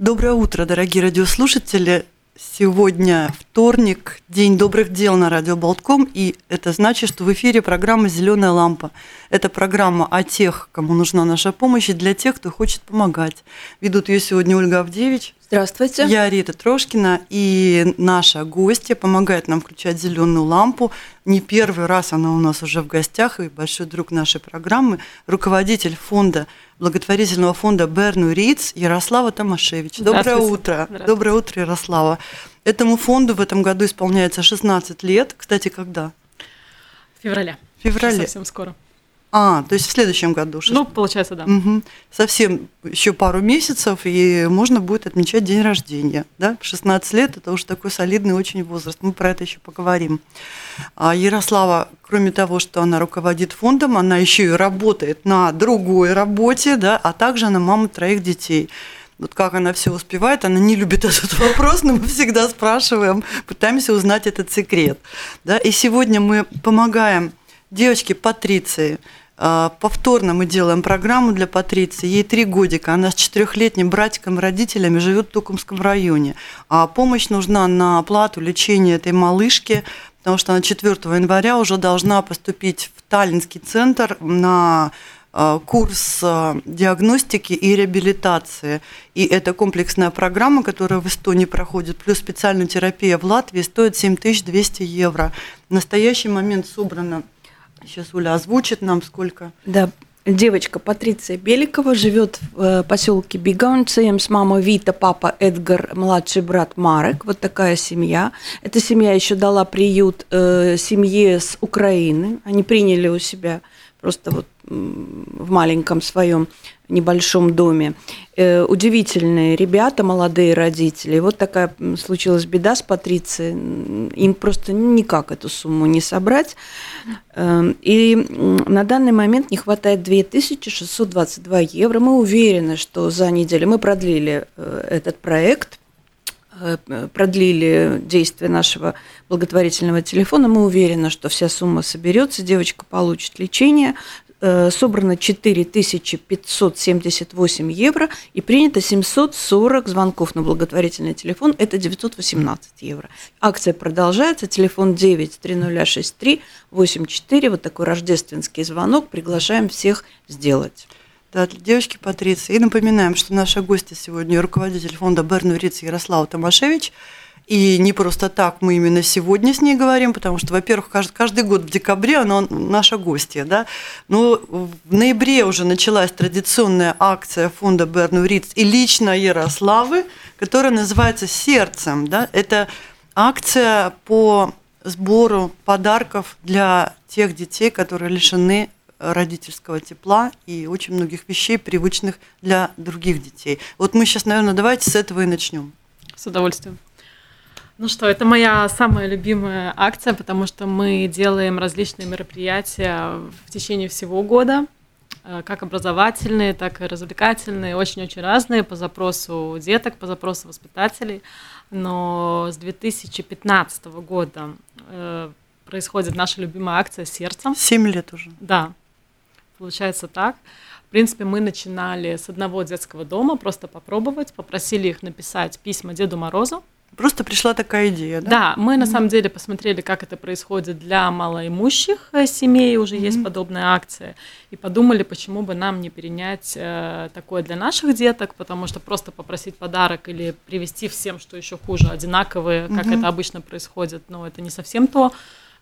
Доброе утро, дорогие радиослушатели. Сегодня вторник, день добрых дел на радио Болтком, и это значит, что в эфире программа «Зеленая лампа». Это программа о тех, кому нужна наша помощь, и для тех, кто хочет помогать. Ведут ее сегодня Ольга Авдевич. Здравствуйте. Я Рита Трошкина, и наша гостья помогает нам включать зеленую лампу. Не первый раз она у нас уже в гостях, и большой друг нашей программы, руководитель фонда благотворительного фонда Берну Риц Ярослава Томашевич. Доброе утро. Доброе утро, Ярослава. Этому фонду в этом году исполняется 16 лет. Кстати, когда? В феврале. В феврале. Совсем скоро. А, то есть в следующем году. Ну, получается, да. Угу. Совсем еще пару месяцев, и можно будет отмечать день рождения. Да? 16 лет – это уже такой солидный очень возраст. Мы про это еще поговорим. А Ярослава, кроме того, что она руководит фондом, она еще и работает на другой работе, да, а также она мама троих детей. Вот как она все успевает, она не любит этот вопрос, но мы всегда спрашиваем, пытаемся узнать этот секрет. Да? И сегодня мы помогаем девочке Патриции, Повторно мы делаем программу для Патриции. Ей три годика. Она с четырехлетним братиком родителями живет в Тукумском районе. А помощь нужна на оплату лечения этой малышки, потому что она 4 января уже должна поступить в Таллинский центр на а, курс а, диагностики и реабилитации. И это комплексная программа, которая в Эстонии проходит, плюс специальная терапия в Латвии стоит 7200 евро. В настоящий момент собрано Сейчас Уля озвучит нам сколько. Да, девочка Патриция Беликова живет в э, поселке Бигаунцем с мамой Вита, папа Эдгар, младший брат Марек. Вот такая семья. Эта семья еще дала приют э, семье с Украины. Они приняли у себя просто вот в маленьком своем небольшом доме. Э, удивительные ребята, молодые родители. Вот такая случилась беда с Патрицией. Им просто никак эту сумму не собрать. Э, и на данный момент не хватает 2622 евро. Мы уверены, что за неделю мы продлили э, этот проект продлили действие нашего благотворительного телефона. Мы уверены, что вся сумма соберется, девочка получит лечение, Э, собрано 4578 евро и принято 740 звонков на благотворительный телефон, это 918 евро. Акция продолжается, телефон 93063 84, вот такой рождественский звонок, приглашаем всех сделать. Да, девочки Патриции. И напоминаем, что наша гостья сегодня руководитель фонда Берну Риц Ярослава Томашевич – и не просто так мы именно сегодня с ней говорим, потому что, во-первых, каждый, каждый год в декабре она наша гостья, да. Но в ноябре уже началась традиционная акция фонда Берну Риц и лично Ярославы, которая называется «Сердцем». Да? Это акция по сбору подарков для тех детей, которые лишены родительского тепла и очень многих вещей, привычных для других детей. Вот мы сейчас, наверное, давайте с этого и начнем. С удовольствием. Ну что, это моя самая любимая акция, потому что мы делаем различные мероприятия в течение всего года, э, как образовательные, так и развлекательные, очень-очень разные по запросу деток, по запросу воспитателей. Но с 2015 года э, происходит наша любимая акция «Сердцем». Семь лет уже. Да, получается так. В принципе, мы начинали с одного детского дома, просто попробовать, попросили их написать письма Деду Морозу, Просто пришла такая идея, да? Да, мы на самом деле посмотрели, как это происходит для малоимущих э, семей, уже mm-hmm. есть подобная акция, и подумали, почему бы нам не перенять э, такое для наших деток, потому что просто попросить подарок или привезти всем, что еще хуже, одинаковые, как mm-hmm. это обычно происходит, но это не совсем то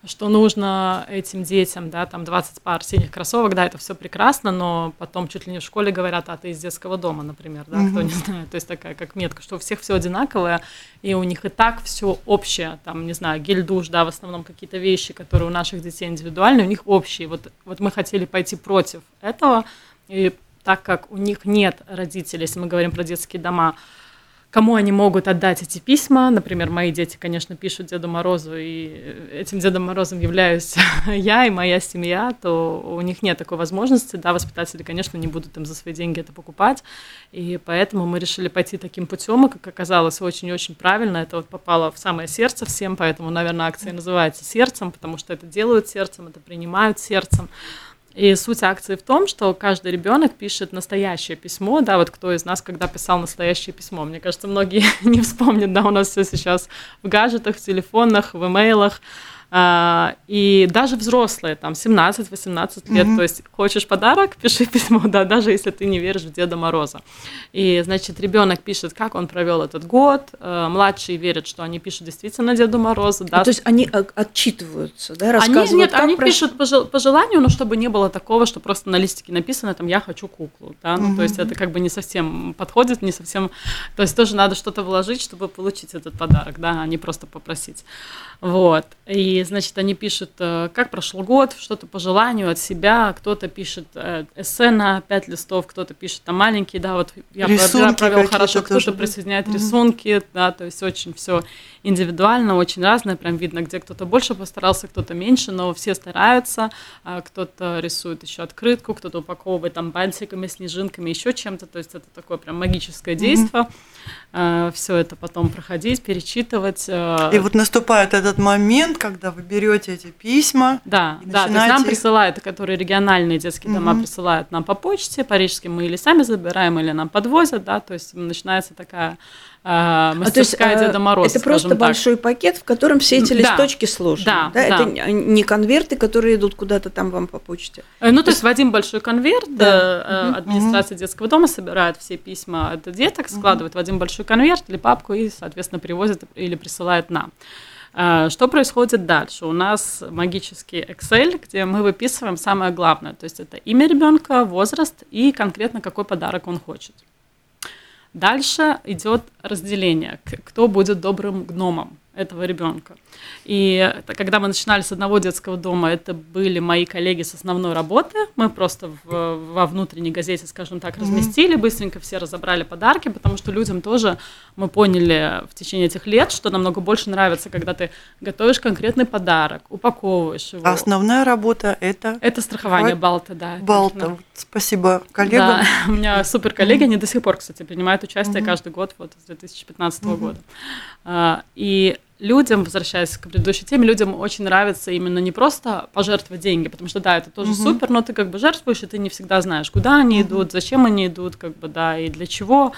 что нужно этим детям, да, там 20 пар синих кроссовок, да, это все прекрасно, но потом чуть ли не в школе говорят, а ты из детского дома, например, да, mm-hmm. кто не знает, то есть такая как метка, что у всех все одинаковое, и у них и так все общее, там, не знаю, гель-душ, да, в основном какие-то вещи, которые у наших детей индивидуальные, у них общие, вот, вот мы хотели пойти против этого, и так как у них нет родителей, если мы говорим про детские дома, кому они могут отдать эти письма. Например, мои дети, конечно, пишут Деду Морозу, и этим Дедом Морозом являюсь я и моя семья, то у них нет такой возможности. Да, воспитатели, конечно, не будут им за свои деньги это покупать. И поэтому мы решили пойти таким путем, и, как оказалось, очень-очень правильно. Это вот попало в самое сердце всем, поэтому, наверное, акция называется «Сердцем», потому что это делают сердцем, это принимают сердцем. И суть акции в том, что каждый ребенок пишет настоящее письмо, да, вот кто из нас когда писал настоящее письмо. Мне кажется, многие не вспомнят, да, у нас все сейчас в гаджетах, в телефонах, в имейлах. А, и даже взрослые, там, 17-18 лет, mm-hmm. то есть хочешь подарок, пиши письмо, да, даже если ты не веришь в Деда Мороза. И, значит, ребенок пишет, как он провел этот год, э, младшие верят, что они пишут действительно Деду Морозу, да. А, то есть они отчитываются, да, рассказывают? Они, нет, они про... пишут по, желанию, но чтобы не было такого, что просто на листике написано, там, я хочу куклу, да, ну, mm-hmm. то есть это как бы не совсем подходит, не совсем, то есть тоже надо что-то вложить, чтобы получить этот подарок, да, а не просто попросить. Вот. И, значит, они пишут, э, как прошел год, что-то по желанию от себя, кто-то пишет э, эссе на пять листов, кто-то пишет там маленькие, да, вот я рисунки провел хорошо, кто-то присоединяет mm-hmm. рисунки, да, то есть очень все индивидуально, очень разное, прям видно, где кто-то больше постарался, кто-то меньше, но все стараются, а кто-то рисует еще открытку, кто-то упаковывает там бантиками, снежинками, еще чем-то, то есть это такое прям магическое действие. Mm-hmm. Э, все это потом проходить, перечитывать. Э. И вот наступает этот момент, когда вы берете эти письма. Да, да, то есть нам присылают, которые региональные детские дома угу. присылают нам по почте, по-рижски мы или сами забираем, или нам подвозят, да, то есть начинается такая а, мастерская а, Деда Мороз. Это просто так. большой пакет, в котором все эти листочки да, сложены. Да, да? да. Это не конверты, которые идут куда-то там вам по почте. Э, ну, то, то есть в один большой конверт да. администрация угу. детского дома собирает все письма от деток, складывает угу. в один большой конверт или папку и, соответственно, привозит или присылает нам. А, что происходит дальше? У нас магический Excel, где мы выписываем самое главное, то есть это имя ребенка, возраст и конкретно какой подарок он хочет. Дальше идет разделение, кто будет добрым гномом этого ребенка. И когда мы начинали с одного детского дома, это были мои коллеги с основной работы. Мы просто в, во внутренней газете, скажем так, разместили, быстренько все разобрали подарки, потому что людям тоже мы поняли в течение этих лет, что намного больше нравится, когда ты готовишь конкретный подарок, упаковываешь его. А основная работа это? Это страхование Хват... Балта, да. Балта. Спасибо коллегам. Да, у меня супер коллеги, они до сих пор, кстати, принимают участие каждый год, вот с 2015 года. А, и людям, возвращаясь к предыдущей теме, людям очень нравится именно не просто пожертвовать деньги, потому что да, это тоже угу. супер, но ты как бы жертвуешь, и ты не всегда знаешь, куда они угу. идут, зачем они идут, как бы да, и для чего,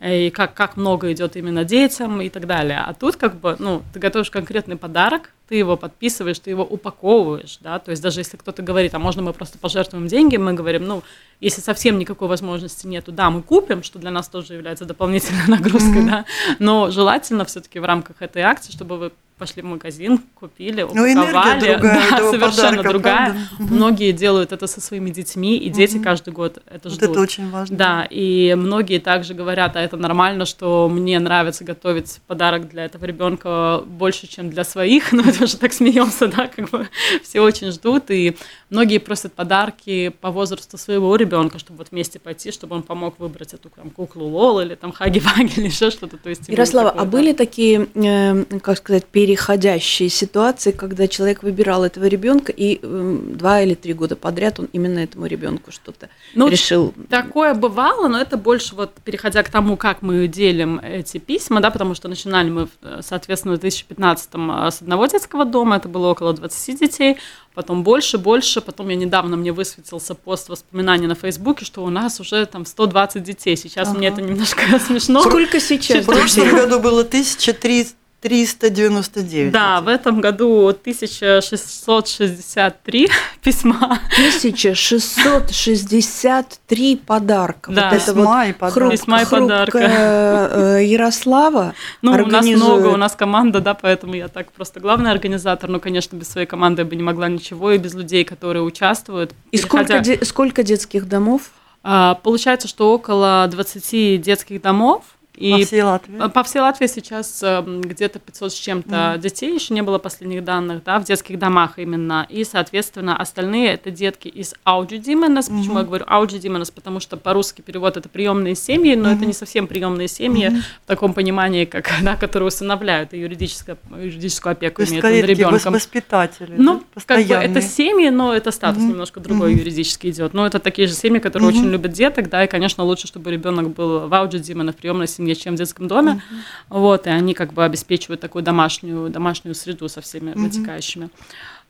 и как, как много идет именно детям и так далее. А тут как бы, ну, ты готовишь конкретный подарок, ты его подписываешь, ты его упаковываешь, да, то есть даже если кто-то говорит, а можно мы просто пожертвуем деньги, мы говорим, ну, если совсем никакой возможности нету, да, мы купим, что для нас тоже является дополнительной нагрузкой, mm-hmm. да, но желательно все-таки в рамках этой акции, чтобы вы пошли в магазин, купили, упаковали. Ну, энергия другая, да, совершенно подарка, другая. Правда? Многие делают это со своими детьми, и дети угу. каждый год это ждут. Вот это очень важно. Да, и многие также говорят, а это нормально, что мне нравится готовить подарок для этого ребенка больше, чем для своих, но это же так смеемся, да, как бы все очень ждут, и многие просят подарки по возрасту своего ребенка, чтобы вот вместе пойти, чтобы он помог выбрать эту там, куклу Лол или там Хаги-Ваги или еще что-то. То есть, Ярослава, такое, а да. были такие, э, как сказать, переходящие ситуации, когда человек выбирал этого ребенка, и э, два или три года подряд он именно этому ребенку что-то ну, решил. Такое бывало, но это больше вот переходя к тому, как мы делим эти письма, да, потому что начинали мы, соответственно, в 2015 э, с одного детского дома, это было около 20 детей, потом больше, больше, потом я недавно мне высветился пост воспоминаний на Фейсбуке, что у нас уже там 120 детей, сейчас ага. мне это немножко смешно. Сколько сейчас? В прошлом году было 1300 399. Да, в этом году 1663 письма. 1663 подарка. Да, вот письма это вот и подарка. Письма и подарка. Ярослава Ну, организует... у нас много, у нас команда, да, поэтому я так просто главный организатор, но, конечно, без своей команды я бы не могла ничего, и без людей, которые участвуют. И переходя... сколько, де... сколько детских домов? А, получается, что около 20 детских домов, И По всей Латвии? По всей Латвии сейчас э, где-то 500 с чем-то mm. детей, еще не было последних данных, да, в детских домах именно. И, соответственно, остальные это детки из аудиодименес. Mm-hmm. Почему я говорю аудиодименес? Потому что по-русски перевод это приемные семьи, но mm-hmm. это не совсем приемные семьи mm-hmm. в таком понимании, как, да, которые усыновляют и юридическую, юридическую опеку То имеют над ребенком. воспитатели, Ну, да? как бы это семьи, но это статус mm-hmm. немножко другой mm-hmm. юридически идет. Но это такие же семьи, которые mm-hmm. очень любят деток, да, и, конечно, лучше, чтобы ребенок был в аудиодимене, в приемной семье семье, чем в детском доме. Uh-huh. Вот, и они как бы обеспечивают такую домашнюю, домашнюю среду со всеми uh-huh. вытекающими.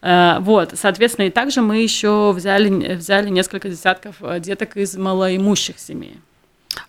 Uh, вот, соответственно, и также мы еще взяли, взяли несколько десятков э, деток из малоимущих семей.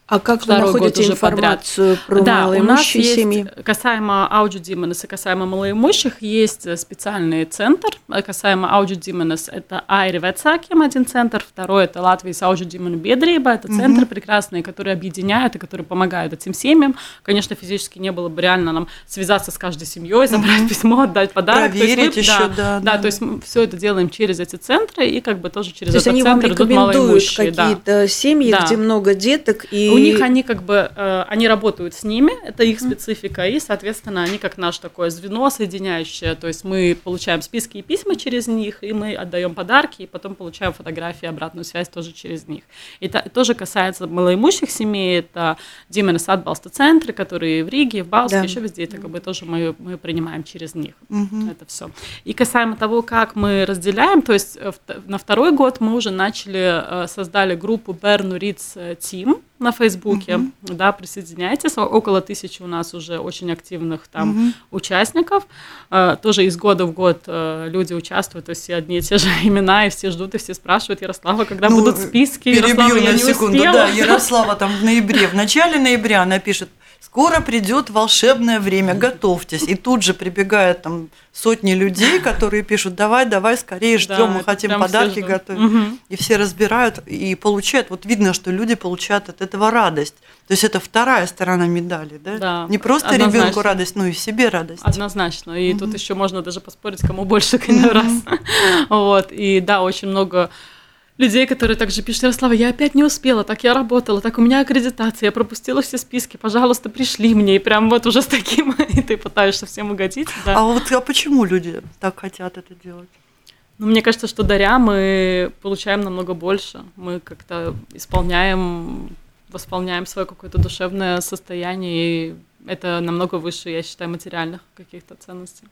А как Второй вы находите информацию подряд. про да, малоимущие у нас семьи? Есть, касаемо аудиодименес и касаемо малоимущих, есть специальный центр. Касаемо аудиодименес, это Айри Вецаким, один центр. Второй – это Латвия с аудиодимену Бедриба. Это угу. центры прекрасные, которые объединяют и которые помогают этим семьям. Конечно, физически не было бы реально нам связаться с каждой семьей, забрать угу. письмо, отдать подарок. Проверить то есть, еще, да, да, да. Да, то есть мы все это делаем через эти центры и как бы тоже через то этот они центр вам идут малоимущие. какие-то да. семьи, да. где много деток и у них они как бы, э, они работают с ними, это их специфика, и, соответственно, они как наше такое звено соединяющее, то есть мы получаем списки и письма через них, и мы отдаем подарки, и потом получаем фотографии, обратную связь тоже через них. И это тоже касается малоимущих семей, это Дименес Адбалста центры, которые в Риге, в Балске, да. еще везде, это как бы тоже мы, мы принимаем через них. Угу. Это все. И касаемо того, как мы разделяем, то есть э, на второй год мы уже начали, э, создали группу Берну Риц Team, на Фейсбуке, uh-huh. да, присоединяйтесь. Около тысячи у нас уже очень активных там uh-huh. участников. Э, тоже из года в год э, люди участвуют, то есть все одни и те же имена, и все ждут, и все спрашивают, Ярослава, когда ну, будут списки? Перебью Ярослава, на я секунду, не успела. да, Ярослава там в ноябре, в начале ноября она пишет, скоро придет волшебное время, готовьтесь. И тут же прибегает там сотни людей, которые пишут, давай, давай, скорее ждем, Да, мы хотим подарки готовить. Мгм. И все разбирают и получают. Вот видно, что люди получают от этого радость. То есть это вторая сторона медали, да? Да, Не просто однозначно. ребенку радость, но и себе радость. Однозначно. И тут еще можно даже поспорить, кому больше иной раз. Вот. И да, очень много людей, которые также пишут, Ярослава, я опять не успела, так я работала, так у меня аккредитация, я пропустила все списки, пожалуйста, пришли мне. И прям вот уже с таким, и ты пытаешься всем угодить. Да. А вот а почему люди так хотят это делать? Ну, мне кажется, что даря мы получаем намного больше. Мы как-то исполняем, восполняем свое какое-то душевное состояние, и это намного выше, я считаю, материальных каких-то ценностей.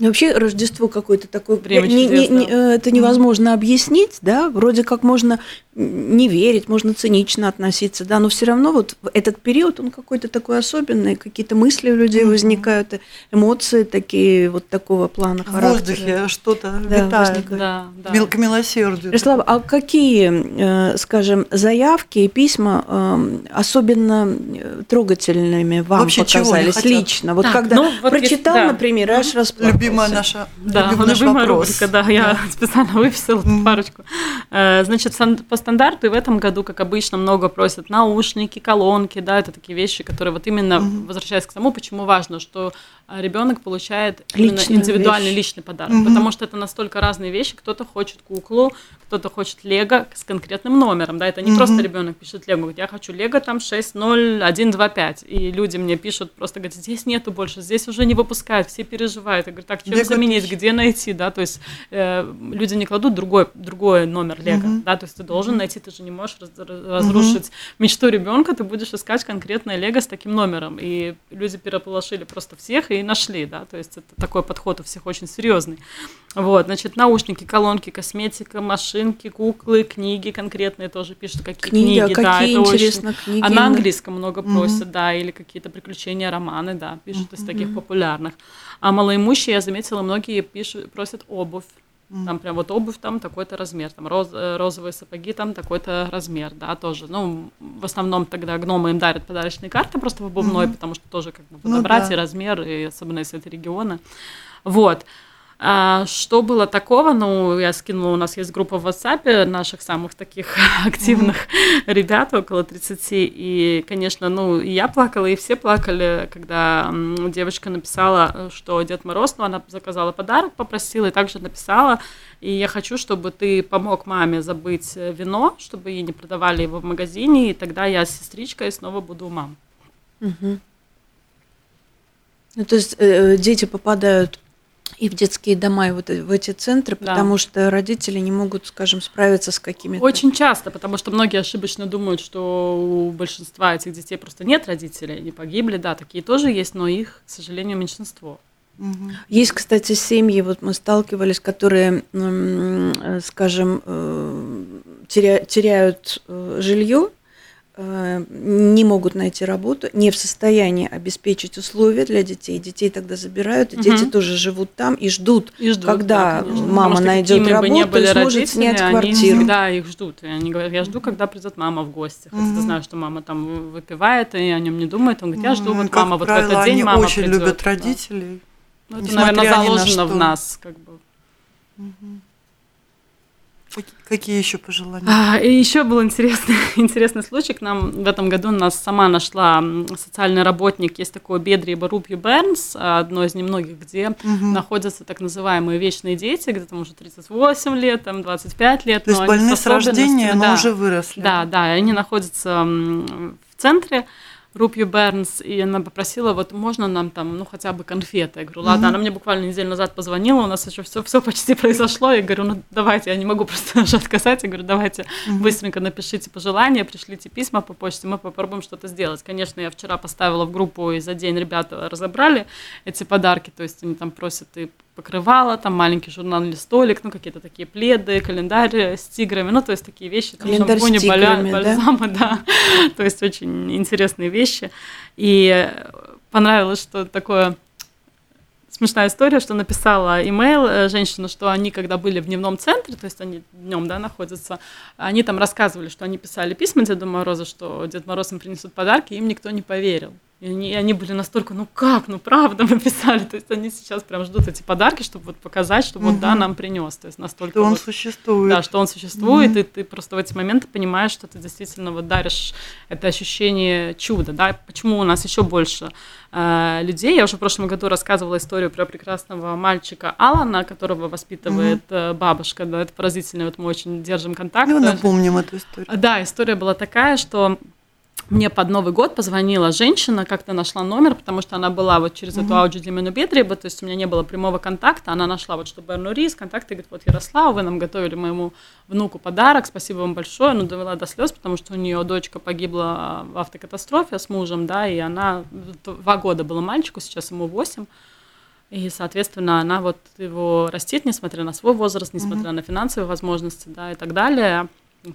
Вообще Рождество какое-то такое, Время не- не- не- да. э, это невозможно объяснить, да, вроде как можно не верить, можно цинично относиться, да, но все равно вот этот период он какой-то такой особенный, какие-то мысли у людей возникают, и эмоции такие вот такого плана В характера. воздухе что-то Да, витает. возникает. Да, да. Мил- К милосердию. Ярослав, а какие, э, скажем, заявки и письма э, особенно э, трогательными вам Вообще, показались лично? Вот Так, когда ну, вот прочитал, если- да. например, аж расплакался. Любимая наша, Да, любимый наш любимая вопрос. рубрика, да, я специально выписала тут парочку. Э, Значит, по стандарту и в этом году, как обычно, много просят наушники, колонки, да, это такие вещи, которые вот именно, возвращаясь к тому, почему важно, что ребенок получает именно Личную индивидуальный вещь. личный подарок, потому что это настолько разные вещи, кто-то хочет куклу, кто-то хочет лего с конкретным номером, да, это не просто ребенок пишет лего, говорит, я хочу лего там 60125, и люди мне пишут, просто говорят, здесь нету больше, здесь уже не выпускают, все переживают, я говорю, так, чем Лего заменить, тысяча. где найти, да, то есть э, люди не кладут другой, другой номер лего, Мгм. да, то есть ты должен найти, ты же не можешь раз- раз- разрушить мечту ребенка, ты будешь искать конкретное лего с таким номером, и люди переполошили просто всех и нашли, да, то есть это такой подход у всех очень серьезный. Вот, значит, наушники, колонки, косметика, машинки, куклы, книги конкретные тоже пишут, какие Книги, а книги, да, какие, это очень- интересно, книги А на английском много Мгм. просят, да, или какие-то приключения, романы, да, пишут из таких популярных. А малоимущие, я заметила, многие пишут, просят обувь. Там прям вот обувь там такой-то размер, там роз- э, розовые сапоги там такой-то размер, да, тоже. Ну, в основном тогда гномы им дарят подарочные карты просто в обувной, потому что тоже как бы Ну подобрать да. и размер, и особенно если это регионы. Вот. А что было такого? Ну, я скинула, у нас есть группа в WhatsApp наших самых таких активных ребят, около 30, и, конечно, ну, и я плакала, и все плакали, когда девочка написала, э, что Дед Мороз, ну, она заказала подарок, попросила, и также написала, и я хочу, чтобы ты помог маме забыть э, вино, чтобы ей не продавали его в магазине, и тогда я с сестричкой снова буду у мам. Угу. Ну, то есть э, дети попадают и в детские дома, и вот в эти центры, Да. потому что родители не могут, скажем, справиться с какими-то... Очень часто, потому что многие ошибочно думают, что у большинства этих детей просто нет родителей, они погибли, да, такие тоже есть, но их, к сожалению, меньшинство. Есть, кстати, семьи, вот мы сталкивались, которые, э, скажем, э, теря- теряют э, жилье, э, не могут найти работу, не в состоянии обеспечить условия для детей. Детей тогда забирают, и Мгм. дети тоже живут там и ждут, И ждут, когда да, конечно. мама что найдет работу и сможет снять квартиру. всегда их ждут. И они говорят, я жду, когда придет мама в гости. Хотя ты знаешь, что мама там выпивает и о нем не думает. Он говорит, я жду, Ну, вот как мама, вот в правило, этот день они мама очень придёт». любят Да. родителей. Ну, это, наверное, ни на заложено в нас, как бы. Какие- Какие еще пожелания? А, и еще был интересный, интересный случай. К нам в этом году нас сама нашла социальный работник. Есть такое Бедри Барупью Бернс, а, одно из немногих, где Мгм. находятся так называемые вечные дети, где там уже 38 лет, там 25 лет. То есть больные с рождения, но да. уже выросли. Да, да, и они находятся в центре. Рупью Бернс, и она попросила, вот можно нам там, ну, хотя бы конфеты. Я говорю, ладно, Мгм. она мне буквально неделю назад позвонила, у нас еще все, все почти произошло. Я говорю, ну, давайте, я не могу просто уже отказать. Я говорю, давайте Мгм. быстренько напишите пожелания, пришлите письма по почте, мы попробуем что-то сделать. Конечно, я вчера поставила в группу, и за день ребята разобрали эти подарки, то есть они там просят и покрывало, там маленький журнальный столик, ну, какие-то такие пледы, календарь с тиграми, ну, то есть такие вещи, там, Календарь шампуни, тиграми, да? бальзамы, да, то есть очень интересные вещи. И понравилось, что такое смешная история, что написала имейл э, женщина, что они, когда были в дневном центре, то есть они днем, да, находятся, они там рассказывали, что они писали письма Деду Морозу, что Дед Мороз им принесут подарки, им никто не поверил. И они, и они были настолько, ну как, ну правда мы писали, то есть они сейчас прям ждут эти подарки, чтобы вот показать, что вот да, нам принес, то есть настолько Что он вот- существует. да, что он существует, Мгм. и ты просто в эти моменты понимаешь, что ты действительно вот даришь это ощущение чуда, да, почему у нас еще больше э, людей. Я уже в прошлом году рассказывала историю про прекрасного мальчика Алана, которого воспитывает э, бабушка, да, это поразительно, вот мы очень держим контакт. Ну, напомним эту историю. Да, история была такая, что мне под Новый год позвонила женщина, как-то нашла номер, потому что она была вот через эту Мгм. аудио Димину Бедреба, то есть у меня не было прямого контакта, она нашла вот что Берну Рис, контакты, и говорит, вот Ярослав, вы нам готовили моему внуку подарок, спасибо вам большое, ну довела до слез, потому что у нее дочка погибла в автокатастрофе с мужем, да, и она, два года было мальчику, сейчас ему восемь, и, соответственно, она вот его растит, несмотря на свой возраст, несмотря на финансовые возможности, да, и так далее.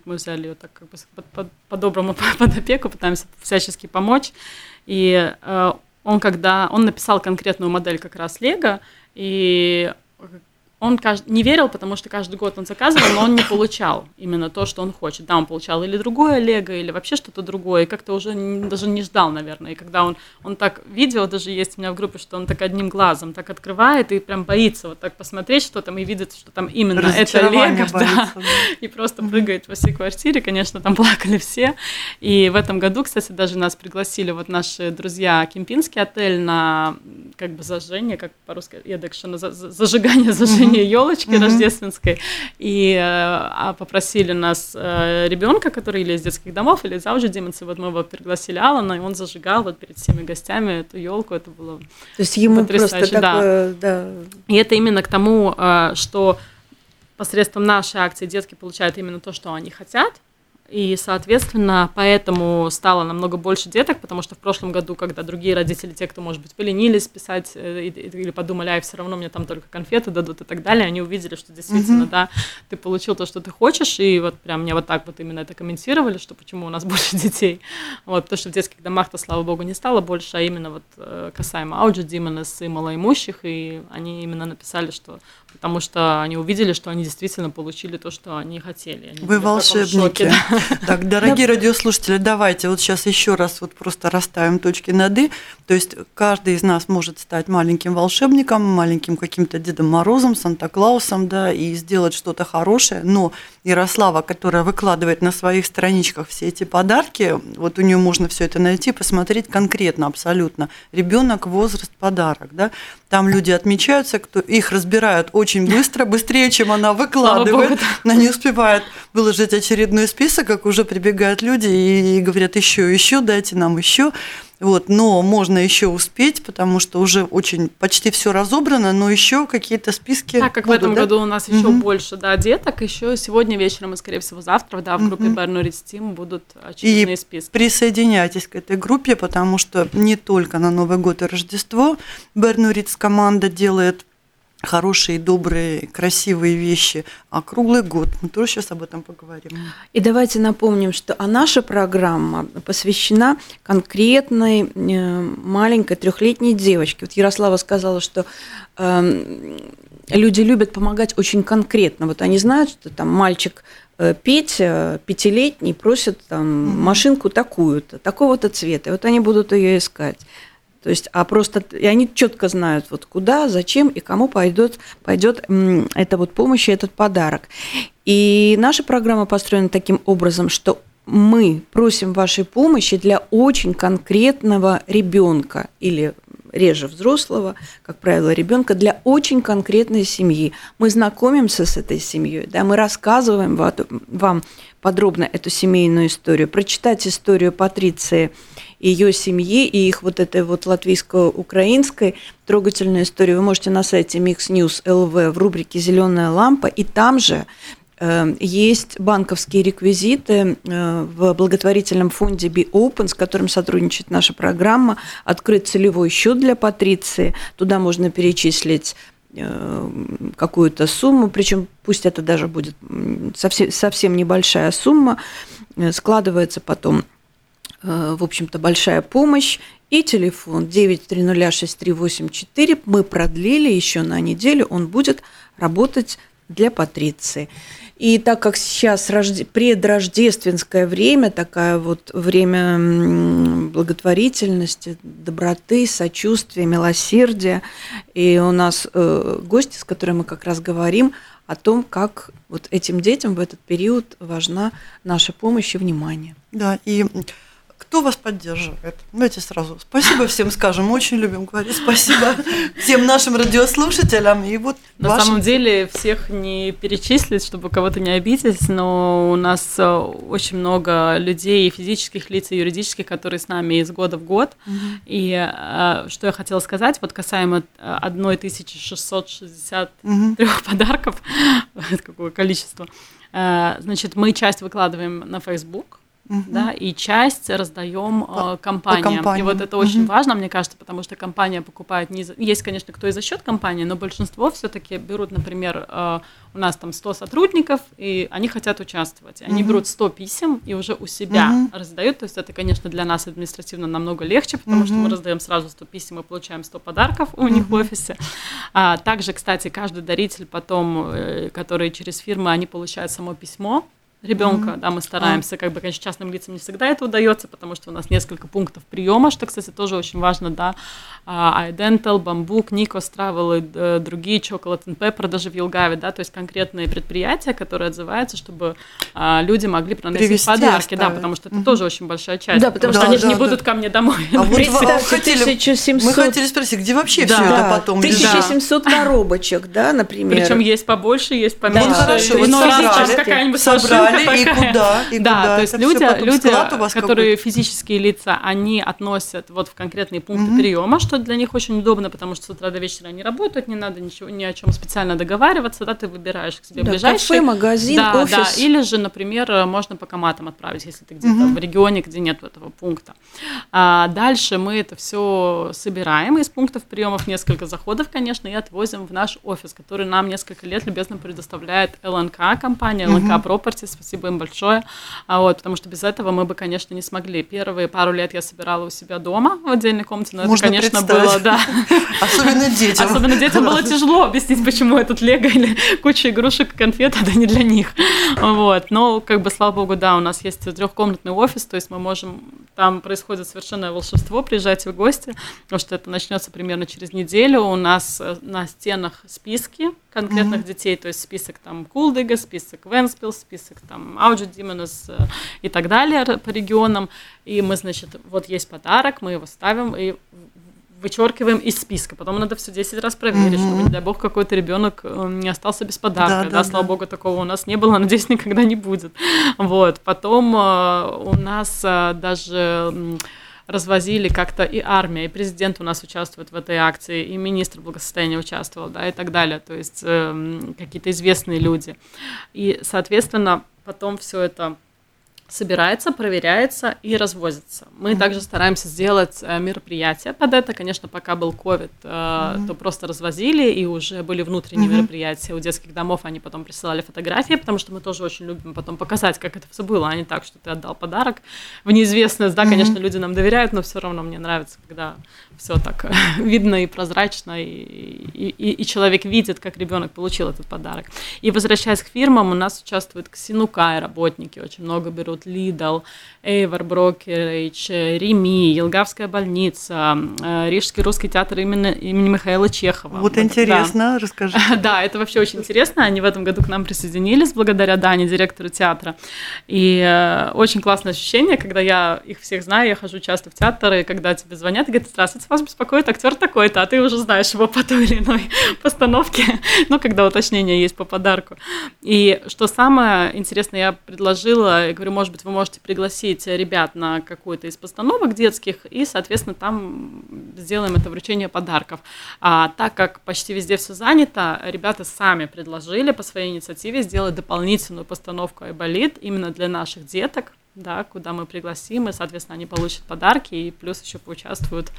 Мы взяли ее так как бы под- под- по-доброму под опеку, пытаемся всячески помочь. И э, он когда он написал конкретную модель как раз Лего, и он кажд- не верил, потому что каждый год он заказывал, но он не получал именно то, что он хочет. Да, он получал или другое лего, или вообще что-то другое, и как-то уже не- даже не ждал, наверное. И когда он, он так, видео даже есть у меня в группе, что он так одним глазом так открывает и прям боится вот так посмотреть, что там, и видит, что там именно это лего, да, боится, да. и просто прыгает по всей квартире, конечно, там плакали все. И в этом году, кстати, даже нас пригласили вот наши друзья Кемпинский отель на как бы зажжение, как по-русски, я так что зажигание, зажжение елочки Мгм. рождественской. И э, а попросили нас ребенка, который или из детских домов, или из Аужи Демонса, вот мы его пригласили Алана, и он зажигал вот перед всеми гостями эту елку, это было То есть ему просто потрясающе, да. такое, да. и это именно к тому, э, что посредством нашей акции детки получают именно то, что они хотят. И, соответственно, поэтому стало намного больше деток, потому что в прошлом году, когда другие родители, те, кто, может быть, поленились писать э, или подумали, ай, все равно мне там только конфеты дадут и так далее, они увидели, что действительно, Мгм. да, ты получил то, что ты хочешь, и вот прям мне вот так вот именно это комментировали, что почему у нас больше детей. Вот, потому что в детских домах-то, слава богу, не стало больше, а именно вот э, касаемо Ауджи Димонес и малоимущих, и они именно написали, что потому что они увидели, что они действительно получили то, что они хотели. Они Вы волшебники. шоке, да. Так, дорогие радиослушатели, давайте вот сейчас еще раз вот просто расставим точки над «и». То есть каждый из нас может стать маленьким волшебником, маленьким каким-то Дедом Морозом, Санта-Клаусом, да, и сделать что-то хорошее. Но Ярослава, которая выкладывает на своих страничках все эти подарки, вот у нее можно все это найти, посмотреть конкретно, абсолютно. Ребенок, возраст, подарок, да. Там люди отмечаются, кто их разбирают очень быстро, быстрее, чем она выкладывает. Она не успевает выложить очередной список, как уже прибегают люди и говорят еще, еще, дайте нам еще. Вот, но можно еще успеть, потому что уже очень почти все разобрано, но еще какие-то списки. Так как будут, в этом да? году у нас еще Мгм. больше да, деток, еще сегодня вечером и, скорее всего, завтра да, в группе. Бернурис Тим будут очередные И списки. присоединяйтесь к этой группе, потому что не только на Новый год и Рождество Бернуриц команда делает хорошие, добрые, красивые вещи, а круглый год. Мы тоже сейчас об этом поговорим. И давайте напомним, что а наша программа посвящена конкретной э, маленькой трехлетней девочке. Вот Ярослава сказала, что эм, люди любят помогать очень конкретно. Вот они знают, что там мальчик э, Петя, пятилетний, просит там машинку такую-то, такого-то цвета. И вот они будут ее искать. То есть, а просто и они четко знают, вот куда, зачем и кому пойдет, пойдет эта вот помощь и этот подарок. И наша программа построена таким образом, что мы просим вашей помощи для очень конкретного ребенка или реже взрослого, как правило, ребенка для очень конкретной семьи. Мы знакомимся с этой семьей, да, мы рассказываем ва- вам подробно эту семейную историю. Прочитать историю Патриции ее семьи, и их вот этой вот латвийско-украинской трогательной истории вы можете на сайте Mix News LV в рубрике «Зеленая лампа», и там же э, есть банковские реквизиты э, в благотворительном фонде Be Open, с которым сотрудничает наша программа, открыт целевой счет для Патриции. Туда можно перечислить э, какую-то сумму, причем пусть это даже будет совсем, совсем небольшая сумма, складывается потом в общем-то, большая помощь. И телефон 9306384 мы продлили еще на неделю, он будет работать для Патриции. И так как сейчас рожде- предрождественское время, такое вот время благотворительности, доброты, сочувствия, милосердия, и у нас э, гости, с которыми мы как раз говорим о том, как вот этим детям в этот период важна наша помощь и внимание. Да, и кто вас поддерживает? Давайте сразу. Спасибо всем скажем. Очень любим говорить спасибо всем нашим радиослушателям. И вот На вашим- самом деле всех не перечислить, чтобы кого-то не обидеть, но у нас э, очень много людей, физических лиц, и юридических, которые с нами из года в год. Мгм. И э, что я хотела сказать, вот касаемо э, 1663 Мгм. подарков, это какое количество, Э, значит, мы часть выкладываем на Facebook, Мгм. да, и часть раздаем э, компаниям. И компаниям. вот это очень Мгм. важно, мне кажется, потому что компания покупает не за... Есть, конечно, кто и за счет компании, но большинство все-таки берут, например, э, у нас там 100 сотрудников, и они хотят участвовать. И Они Мгм. берут 100 писем и уже у себя Мгм. раздают. То есть это, конечно, для нас административно намного легче, потому что Мгм. мы раздаем сразу 100 писем и получаем 100 подарков у них в офисе. А, также, кстати, каждый даритель потом, э, который через фирмы, они получают само письмо ребенка, Мгм. да, мы стараемся, как бы, конечно, частным лицам не всегда это удается, потому что у нас несколько пунктов приема, что, кстати, тоже очень важно, да, а, iDental, Бамбук, Никос Travel и э, другие, Chocolate and Pepper даже в Елгаве, да, то есть конкретные предприятия, которые отзываются, чтобы а, люди могли проносить Привезти, подарки, да, оставить. потому что это Мгм. тоже очень большая часть, Да, потому потому что что- они же Да, не да, будут да. ко мне домой. А вот хотели- 1700... Мы хотели спросить, где вообще Да. все это Да, потом лежит? 1700 коробочек, да, например. Причем есть побольше, есть поменьше. Ну хорошо, и вот ну, раз собрали, там какая-нибудь собрали, машинка и куда, и да, куда? то есть люди, люди которые физические лица, они относят вот в конкретные пункты приема, что для них очень удобно, потому что с утра до вечера они работают, не надо ничего, ни о чем специально договариваться, да, ты выбираешь к себе Да, ближайший. кафе, магазин, да, офис. Да, или же, например, можно по коматам отправить, если ты где-то в регионе, где нет этого пункта. А дальше мы это все собираем из пунктов приемов несколько заходов, конечно, и отвозим в наш офис, который нам несколько лет любезно предоставляет ЛНК компания, ЛНК Мгм. Property, спасибо им большое. А вот, потому что без этого мы бы, конечно, не смогли. Первые пару лет я собирала у себя дома в отдельной комнате, но Можно это, конечно, было, да. Особенно детям. Особенно детям было тяжело объяснить, почему этот лего или куча игрушек и конфет, это не для них. Вот. Но, как бы, слава богу, да, у нас есть трехкомнатный офис, то есть мы можем, там происходит совершенное волшебство, приезжайте в гости, потому что это начнется примерно через неделю. У нас э, на стенах списки конкретных Мгм. детей, то есть список там Кулдыга, список Венспил, список там Ауджи Дименес э, и так далее по регионам. И мы, значит, вот есть подарок, мы его ставим и вычеркиваем из списка. Потом надо все 10 раз проверить, Мгм. чтобы, не дай бог, какой-то ребенок э, не остался без подарка. Да, Да, да, слава да. богу, такого у нас не было, надеюсь, никогда не будет. Вот. Потом э, у нас даже развозили как-то и армия, и президент у нас участвует в этой акции, и министр благосостояния участвовал, да, и так далее, то есть э, какие-то известные люди. И, соответственно, потом все это собирается, проверяется и развозится. Мы mm-hmm. также стараемся сделать э, мероприятия под это. Конечно, пока был ковид, mm-hmm. то просто развозили, и уже были внутренние mm-hmm. мероприятия у детских домов, они потом присылали фотографии, потому что мы тоже очень любим потом показать, как это все было, а не так, что ты отдал подарок в неизвестность. Да, mm-hmm. конечно, люди нам доверяют, но все равно мне нравится, когда все так видно и прозрачно, и, и, и человек видит, как ребенок получил этот подарок. И возвращаясь к фирмам, у нас участвуют Ксинукай работники, очень много берут Lidl, Эйвор Брокерич, Реми, Елгавская больница, э, Рижский русский театр имени, имени Михаила Чехова. Вот интересно, да. расскажи. Да, это вообще очень интересно. Они в этом году к нам присоединились благодаря Дане, директору театра. И э, очень классное ощущение, когда я их всех знаю, я хожу часто в театр, и когда тебе звонят и говорят, здравствуйте, вас беспокоит актер такой-то, а ты уже знаешь его по той или иной постановке, ну, когда уточнение есть по подарку. И что самое интересное, я предложила, я говорю, может быть, вы можете пригласить ребят на какую-то из постановок детских, и, соответственно, там сделаем это вручение подарков. А так как почти везде все занято, ребята сами предложили по своей инициативе сделать дополнительную постановку «Айболит» именно для наших деток, да, куда мы пригласим, и, соответственно, они получат подарки, и плюс еще поучаствуют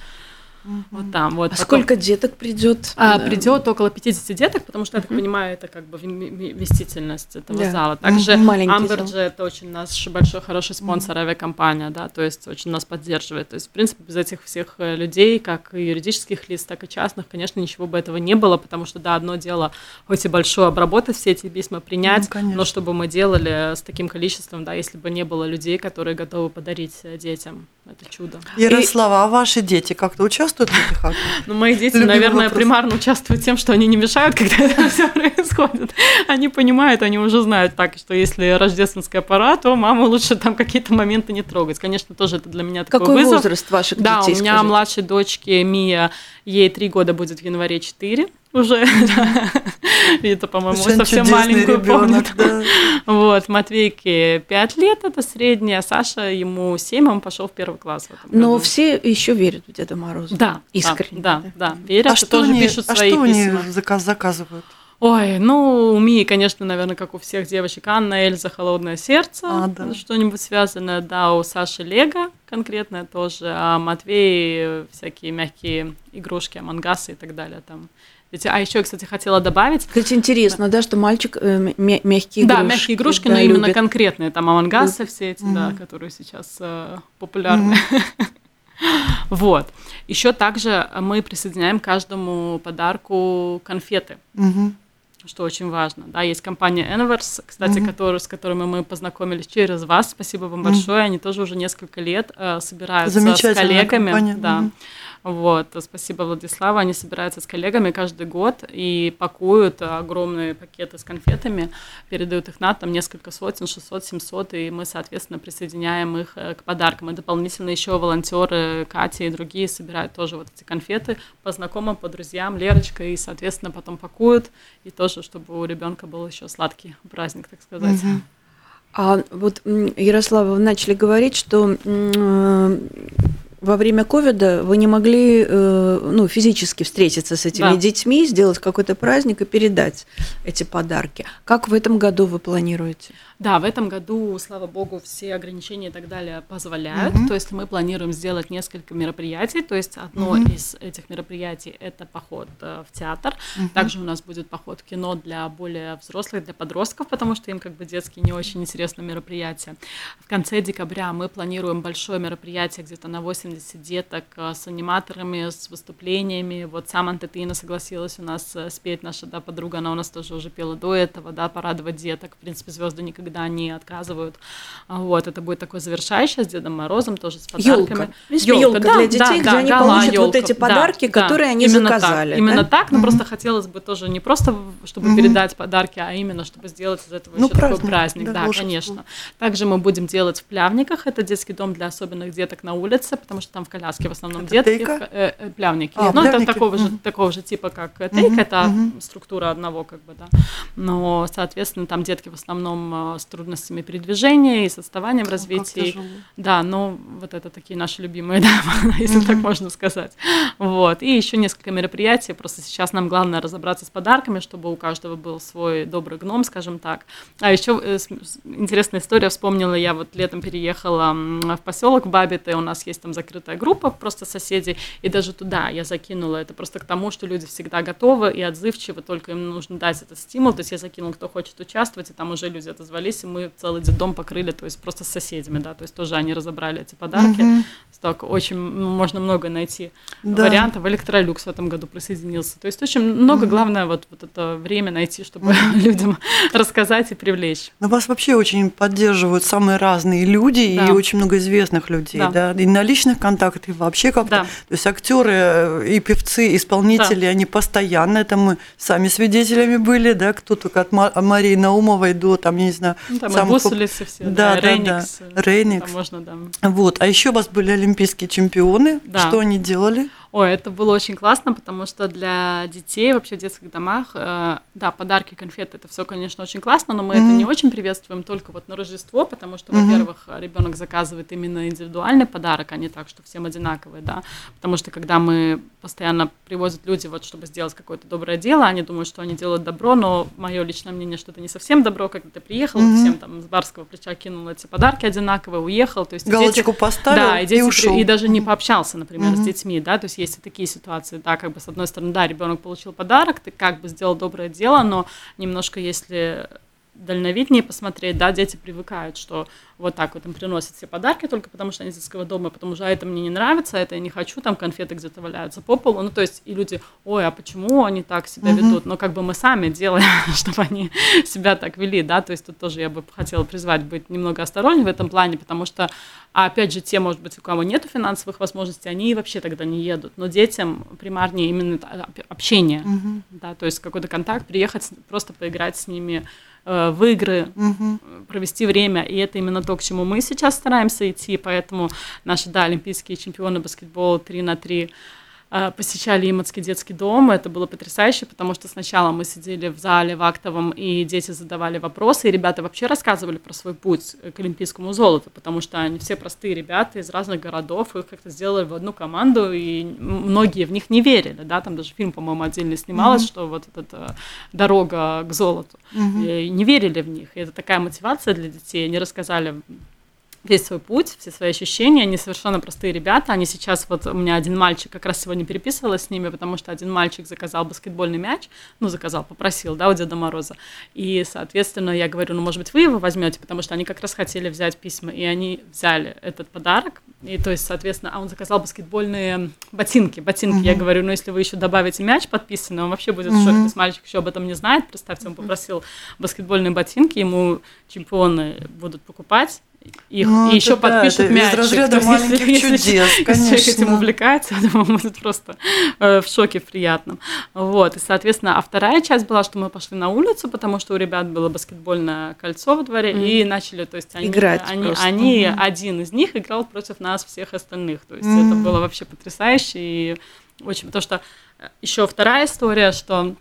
вот там вот. А потом... сколько деток придет? А, да. Придет около 50 деток, потому что, я так понимаю, это как бы вместительность этого да. зала. Также Амберджи это очень наш большой хороший спонсор, авиакомпания, да, то есть очень нас поддерживает. То есть, в принципе, без этих всех э, людей, как и юридических лиц, так и частных, конечно, ничего бы этого не было, потому что, да, одно дело, хоть и большое, обработать все эти письма, принять, ну, но чтобы мы делали с таким количеством, да, если бы не было людей, которые готовы подарить э, детям это чудо. Ярослава, и... а ваши дети как-то участвуют в этих акциях? Ну, мои дети, Любимый наверное, вопрос. примарно участвуют тем, что они не мешают, когда это все происходит. Они понимают, они уже знают так, что если рождественская пора, то маму лучше там какие-то моменты не трогать. Конечно, тоже это для меня такой Какой вызов. возраст ваших да, детей? Да, у меня скажите? младшей дочке Мия, ей три года будет в январе 4 уже. Это, по-моему, совсем маленькую помнит. Вот, Матвейке 5 лет, это средняя, Саша ему 7, он пошел в первый класс. Но все еще верят в Деда Мороза. Да, искренне. Да, да, верят, а что тоже они, пишут а свои что письма. они заказ заказывают? Ой, ну, у Мии, конечно, наверное, как у всех девочек, Анна, Эльза, «Холодное сердце», а, да. что-нибудь связанное, да, у Саши Лего конкретное тоже, а Матвей всякие мягкие игрушки, амангасы и так далее там. А еще, кстати, хотела добавить. Кстати, интересно, да, да что мальчик э, мягкие игрушки. Да, мягкие игрушки, да, но любит. именно конкретные, там амангасы все эти, mm-hmm. да, которые сейчас э, популярны. Mm-hmm. Вот. Еще также мы присоединяем каждому подарку конфеты. Угу что очень важно. Да, есть компания Enverse, кстати, mm-hmm. который, с которыми мы познакомились через вас. Спасибо вам mm-hmm. большое. Они тоже уже несколько лет э, собираются с коллегами. Компания. Да. Mm-hmm. Вот, спасибо, Владислава. Они собираются с коллегами каждый год и пакуют огромные пакеты с конфетами, передают их на там несколько сотен, 600, 700, и мы, соответственно, присоединяем их э, к подаркам. И дополнительно еще волонтеры Катя и другие собирают тоже вот эти конфеты по знакомым, по друзьям, Лерочка, и, соответственно, потом пакуют, и тоже, чтобы у ребенка был еще сладкий праздник, так сказать. Угу. А вот, Ярослава, вы начали говорить, что во время ковида вы не могли э, ну, физически встретиться с этими да. детьми, сделать какой-то праздник и передать эти подарки. Как в этом году вы планируете? Да, в этом году, слава богу, все ограничения и так далее позволяют. Угу. То есть мы планируем сделать несколько мероприятий. То есть одно угу. из этих мероприятий это поход э, в театр. Угу. Также у нас будет поход в кино для более взрослых, для подростков, потому что им как бы детские не очень интересные мероприятия. В конце декабря мы планируем большое мероприятие где-то на 80 деток э, с аниматорами, с выступлениями. Вот сам Антетина согласилась у нас э, спеть, наша да, подруга, она у нас тоже уже пела до этого, да, порадовать деток. В принципе, звезды никогда когда они отказывают. А, вот, это будет такое завершающее с Дедом Морозом, тоже с подарками. Ёлка, ёлка да, для детей, да, где да, они гала, получат ёлка, вот эти подарки, да, которые да, они именно заказали. Так, именно так, но mm-hmm. просто хотелось бы тоже не просто, чтобы mm-hmm. передать подарки, а именно, чтобы сделать из этого ну, еще праздник, такой праздник. Да, да конечно. Также мы будем делать в Плявниках, это детский дом для особенных деток на улице, потому что там в коляске в основном это детки, э, э, плявники. А, ну, плявники. это такого, же, такого же типа, как тейк, mm-hmm. это mm-hmm. структура одного, как бы, да. Но, соответственно, там детки в основном э, с трудностями передвижения и с отставанием в развитии. Да, ну вот это такие наши любимые, да, если так можно сказать. Вот. И еще несколько мероприятий. Просто сейчас нам главное разобраться с подарками, чтобы у каждого был свой добрый гном, скажем так. А еще э, интересная история. Вспомнила, я вот летом переехала в поселок в Бабите, у нас есть там закрытая группа просто соседей, и даже туда я закинула это просто к тому, что люди всегда готовы и отзывчивы, только им нужно дать этот стимул. То есть я закинула, кто хочет участвовать, и там уже люди отозвались, и мы целый дом покрыли, то есть просто с соседями, да, то есть тоже они разобрали эти подарки. Мгм. Так, очень м, можно много найти Да. вариантов. Электролюкс в этом году присоединился. То есть очень много, главное, вот, вот это время найти, чтобы людям рассказать и привлечь. Но вас вообще очень поддерживают самые разные люди и Да. очень много известных людей, да. Да. И на личных контактах, и вообще как-то. Да. То есть актеры и певцы, исполнители, они постоянно, это мы сами свидетелями были, да, кто только от Ма- Марии Наумовой до, там, я не знаю, Ну, там самых Бусулисы все, Да, да, да. Рейникс. э, Рейникс. Там можно, да. Вот. А еще у вас были олимпийские чемпионы. Да. Что они делали? Ой, это было очень классно, потому что для детей вообще в детских домах, э, да, подарки, конфеты, это все, конечно, очень классно, но мы это Мгм. не очень приветствуем только вот на Рождество, потому что, Мгм. во-первых, ребенок заказывает именно индивидуальный подарок, а не так, что всем одинаковые, да, потому что когда мы постоянно привозят люди, вот, чтобы сделать какое-то доброе дело, они думают, что они делают добро, но мое личное мнение, что это не совсем добро, когда ты приехал, Мгм. всем там с барского плеча кинул эти подарки одинаковые, уехал, то есть и Галочку дети- поставил да, и, и дети при- ушел. и даже не пообщался, например, Мгм. с детьми, да, то есть есть и такие ситуации, да, как бы с одной стороны, да, ребенок получил подарок, ты как бы сделал доброе дело, но немножко, если дальновиднее посмотреть, да, дети привыкают, что вот так вот им приносят все подарки только потому, что они из детского дома, потому что а это мне не нравится, а это я не хочу, там конфеты где-то валяются по полу, ну, то есть и люди, ой, а почему они так себя Мгм. ведут, но как бы мы сами делаем, чтобы они себя так вели, да, то есть тут тоже я бы хотела призвать быть немного осторожнее в этом плане, потому что, а опять же, те, может быть, у кого нет финансовых возможностей, они вообще тогда не едут, но детям примарнее именно общение, Мгм. да, то есть какой-то контакт, приехать, просто поиграть с ними в игры, э, провести время, и это именно то, к чему мы сейчас стараемся идти, поэтому наши, да, олимпийские чемпионы баскетбола 3 на 3 э, посещали Иманский детский дом, это было потрясающе, потому что сначала мы сидели в зале в актовом, и дети задавали вопросы, и ребята вообще рассказывали про свой путь к олимпийскому золоту, потому что они все простые ребята из разных городов, их как-то сделали в одну команду, и многие в них не верили, да, там даже фильм, по-моему, отдельно снималось, Мгм. что вот эта дорога к золоту, Мгм. и не верили в них, и это такая мотивация для детей, они рассказали весь свой путь, все свои ощущения, они совершенно простые ребята, они сейчас, вот у меня один мальчик, как раз сегодня переписывалась с ними, потому что один мальчик заказал баскетбольный мяч, ну, заказал, попросил, да, у Деда Мороза, и, соответственно, я говорю, ну, может быть, вы его возьмете, потому что они как раз хотели взять письма, и они взяли этот подарок, и, то есть, соответственно, а он заказал баскетбольные ботинки, ботинки, я Мгм. говорю, ну, если вы еще добавите мяч подписанный, он вообще будет в шоке, Мгм. то есть мальчик еще об этом не знает, представьте, он попросил баскетбольные ботинки, ему чемпионы будут покупать, их, Ну, и еще да, подпишут это из разряда есть, маленьких если, чудес, если человек этим конечно. увлекается, я думаю, он будет просто э, в шоке приятном. Вот, и, соответственно, а вторая часть была, что мы пошли на улицу, потому что у ребят было баскетбольное кольцо во дворе, Мгм. и начали, то есть они, Играть они, просто. они Мгм. один из них играл против нас всех остальных, то есть Мгм. это было вообще потрясающе, и очень, потому что еще вторая история, что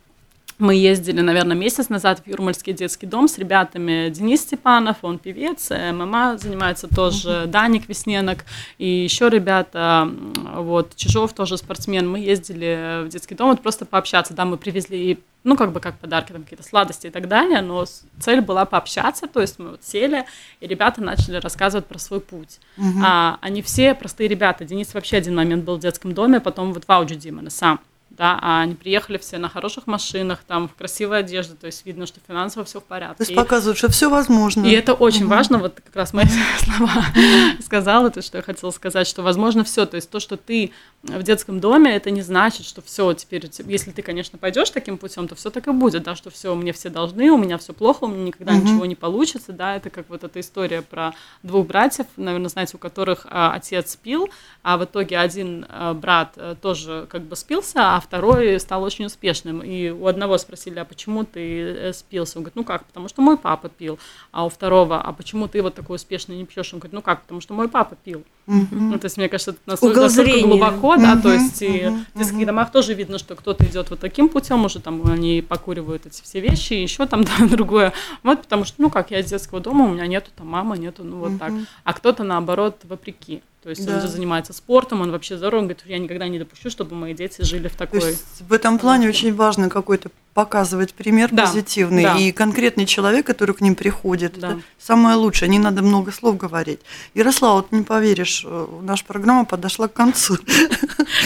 мы ездили, наверное, месяц назад в Юрмальский детский дом с ребятами. Денис Степанов, он певец, э, ММА занимается тоже, Даник Весненок и еще ребята, вот, Чижов тоже спортсмен. Мы ездили в детский дом, вот просто пообщаться, да, мы привезли ну, как бы как подарки, там какие-то сладости и так далее, но цель была пообщаться, то есть мы вот сели, и ребята начали рассказывать про свой путь. Мгм. А, они все простые ребята. Денис вообще один момент был в детском доме, потом вот в Ауджи Димона сам. Да, а они приехали все на хороших машинах, там, в красивой одежде, то есть видно, что финансово все в порядке. То есть показывают, что все возможно. и это очень Мгм. важно, вот как раз мои слова сказала, то, что я хотела сказать, что возможно все, то есть то, что ты в детском доме, это не значит, что все теперь, если ты, конечно, пойдешь таким путем, то все так и будет, да, что все, мне все должны, у меня все плохо, у меня никогда Мгм. ничего не получится, да, это как вот эта история про двух братьев, наверное, знаете, у которых а, отец пил, а в итоге один а, брат а, тоже как бы спился, а второй стал очень успешным. И у одного спросили, а почему ты э, спился? Он говорит, ну как, потому что мой папа пил. А у второго, а почему ты вот такой успешный не пьешь? Он говорит, ну как, потому что мой папа пил. Ну, то есть, мне кажется, это настолько, настолько глубоко, да, то есть и в детских домах тоже видно, что кто-то идет вот таким путем, уже там они покуривают эти все вещи, еще там да, другое. Вот потому что, ну как, я из детского дома, у меня нету там мама, нету, ну вот так. А кто-то наоборот вопреки. То есть да. он же занимается спортом, он вообще здоров, он говорит, я никогда не допущу, чтобы мои дети жили в такой... То есть в этом плане очень важно какой-то показывать пример да. позитивный. Да. И конкретный человек, который к ним приходит, да. это самое лучшее, не надо много слов говорить. Ярослав, вот не поверишь, э, наша программа подошла к концу.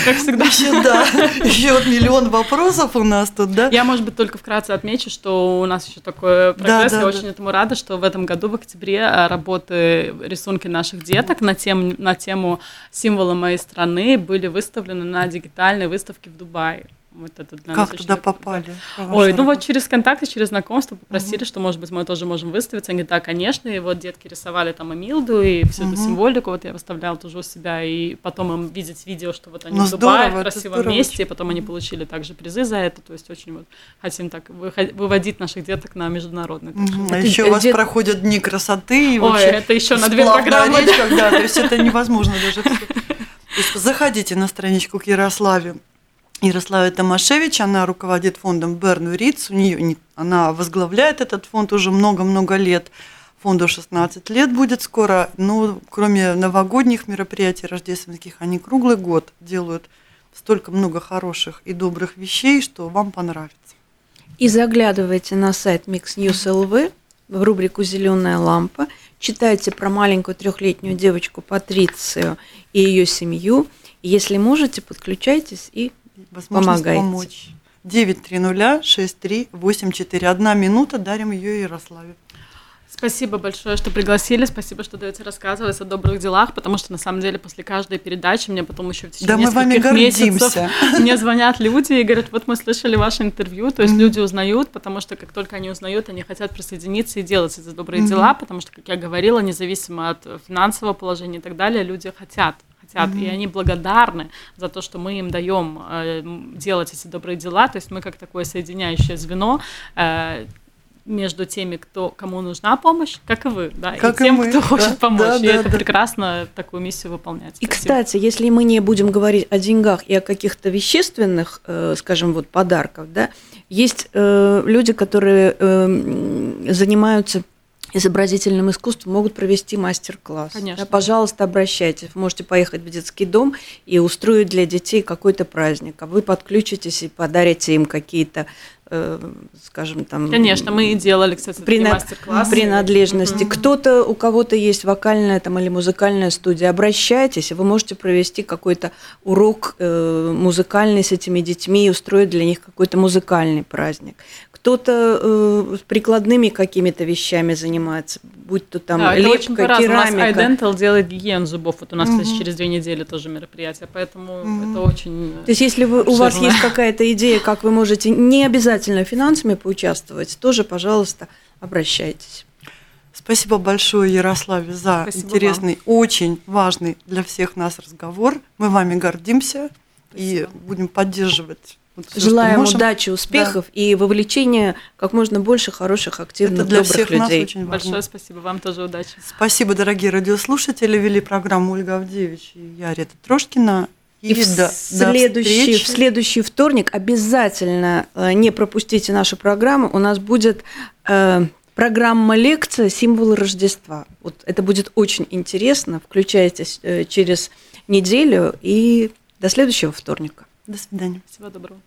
Как всегда. Еще, да, еще вот миллион вопросов у нас тут, да? Я, может быть, только вкратце отмечу, что у нас еще такой прогресс, да, да, я да. очень этому рада, что в этом году, в октябре, э, работы, рисунки наших деток на, тем, на тему символа моей страны были выставлены на дигитальной выставке в Дубае. Вот это для как нас туда попали? Ой, ну вот через контакты, через знакомство попросили, угу. что, может быть, мы тоже можем выставиться. Они, да, конечно, и вот детки рисовали там Эмилду и всю угу. эту символику, вот я выставляла тоже у себя, и потом им видеть видео, что вот они ну, в Дубае, в красивом месте, и потом они получили также призы за это, то есть очень вот хотим так выводить наших деток на международный. Угу. А еще у вас дет... проходят дни красоты. И Ой, это еще на две программы. Речь, да, то есть это невозможно даже. Заходите на страничку к Ярославе Ярослава Томашевич, она руководит фондом Берну Риц, у нее она возглавляет этот фонд уже много-много лет. Фонду 16 лет будет скоро, но кроме новогодних мероприятий рождественских, они круглый год делают столько много хороших и добрых вещей, что вам понравится. И заглядывайте на сайт Mix News LV в рубрику «Зеленая лампа», читайте про маленькую трехлетнюю девочку Патрицию и ее семью. Если можете, подключайтесь и возможность Помогаете. помочь. 930-6384. Одна минута, дарим ее Ярославе. Спасибо большое, что пригласили. Спасибо, что даете рассказывать о добрых делах, потому что на самом деле после каждой передачи мне потом еще в течение да нескольких месяцев мне звонят люди и говорят, вот мы слышали ваше интервью, то есть mm-hmm. люди узнают, потому что как только они узнают, они хотят присоединиться и делать эти добрые mm-hmm. дела, потому что, как я говорила, независимо от финансового положения и так далее, люди хотят хотят, mm-hmm. и они благодарны за то, что мы им даем э, делать эти добрые дела. То есть мы как такое соединяющее звено э, между теми, кто, кому нужна помощь, как и вы, да, как и тем, мы, кто да, хочет помочь. Да, и да, это да. прекрасно такую миссию выполнять. И, кстати, если мы не будем говорить о деньгах и о каких-то вещественных, э, скажем, вот подарках, да, есть э, люди, которые э, занимаются изобразительным искусством могут провести мастер-класс. Конечно. Да, пожалуйста, обращайтесь. Вы можете поехать в детский дом и устроить для детей какой-то праздник, а вы подключитесь и подарите им какие-то э, скажем там. Конечно, мы и делали, кстати, принад... мастер-классы. Принадлежности. Mm-hmm. Кто-то, у кого-то есть вокальная там или музыкальная студия, обращайтесь, и вы можете провести какой-то урок э, музыкальный с этими детьми и устроить для них какой-то музыкальный праздник кто-то э, прикладными какими-то вещами занимается, будь то там да, лепка, это керамика. У нас iDental делает гигиену зубов. Вот у нас, угу. кстати, через две недели тоже мероприятие, поэтому угу. это очень То есть если вы, у вас есть какая-то идея, как вы можете не обязательно финансами поучаствовать, тоже, пожалуйста, обращайтесь. Спасибо большое, Ярославе, за Спасибо интересный, вам. очень важный для всех нас разговор. Мы вами гордимся Спасибо. и будем поддерживать вот Желаем можем. удачи, успехов да. и вовлечения как можно больше хороших, активных, Это для добрых всех людей. Нас очень важно. Большое спасибо, вам тоже удачи. Спасибо, дорогие радиослушатели. Вели программу Ольга Авдевич и я, Рета Трошкина. И, и в, до, следующий, до в следующий вторник обязательно э, не пропустите нашу программу. У нас будет э, программа лекция «Символы Рождества». Вот это будет очень интересно. Включайтесь э, через неделю и до следующего вторника. До свидания. Всего доброго.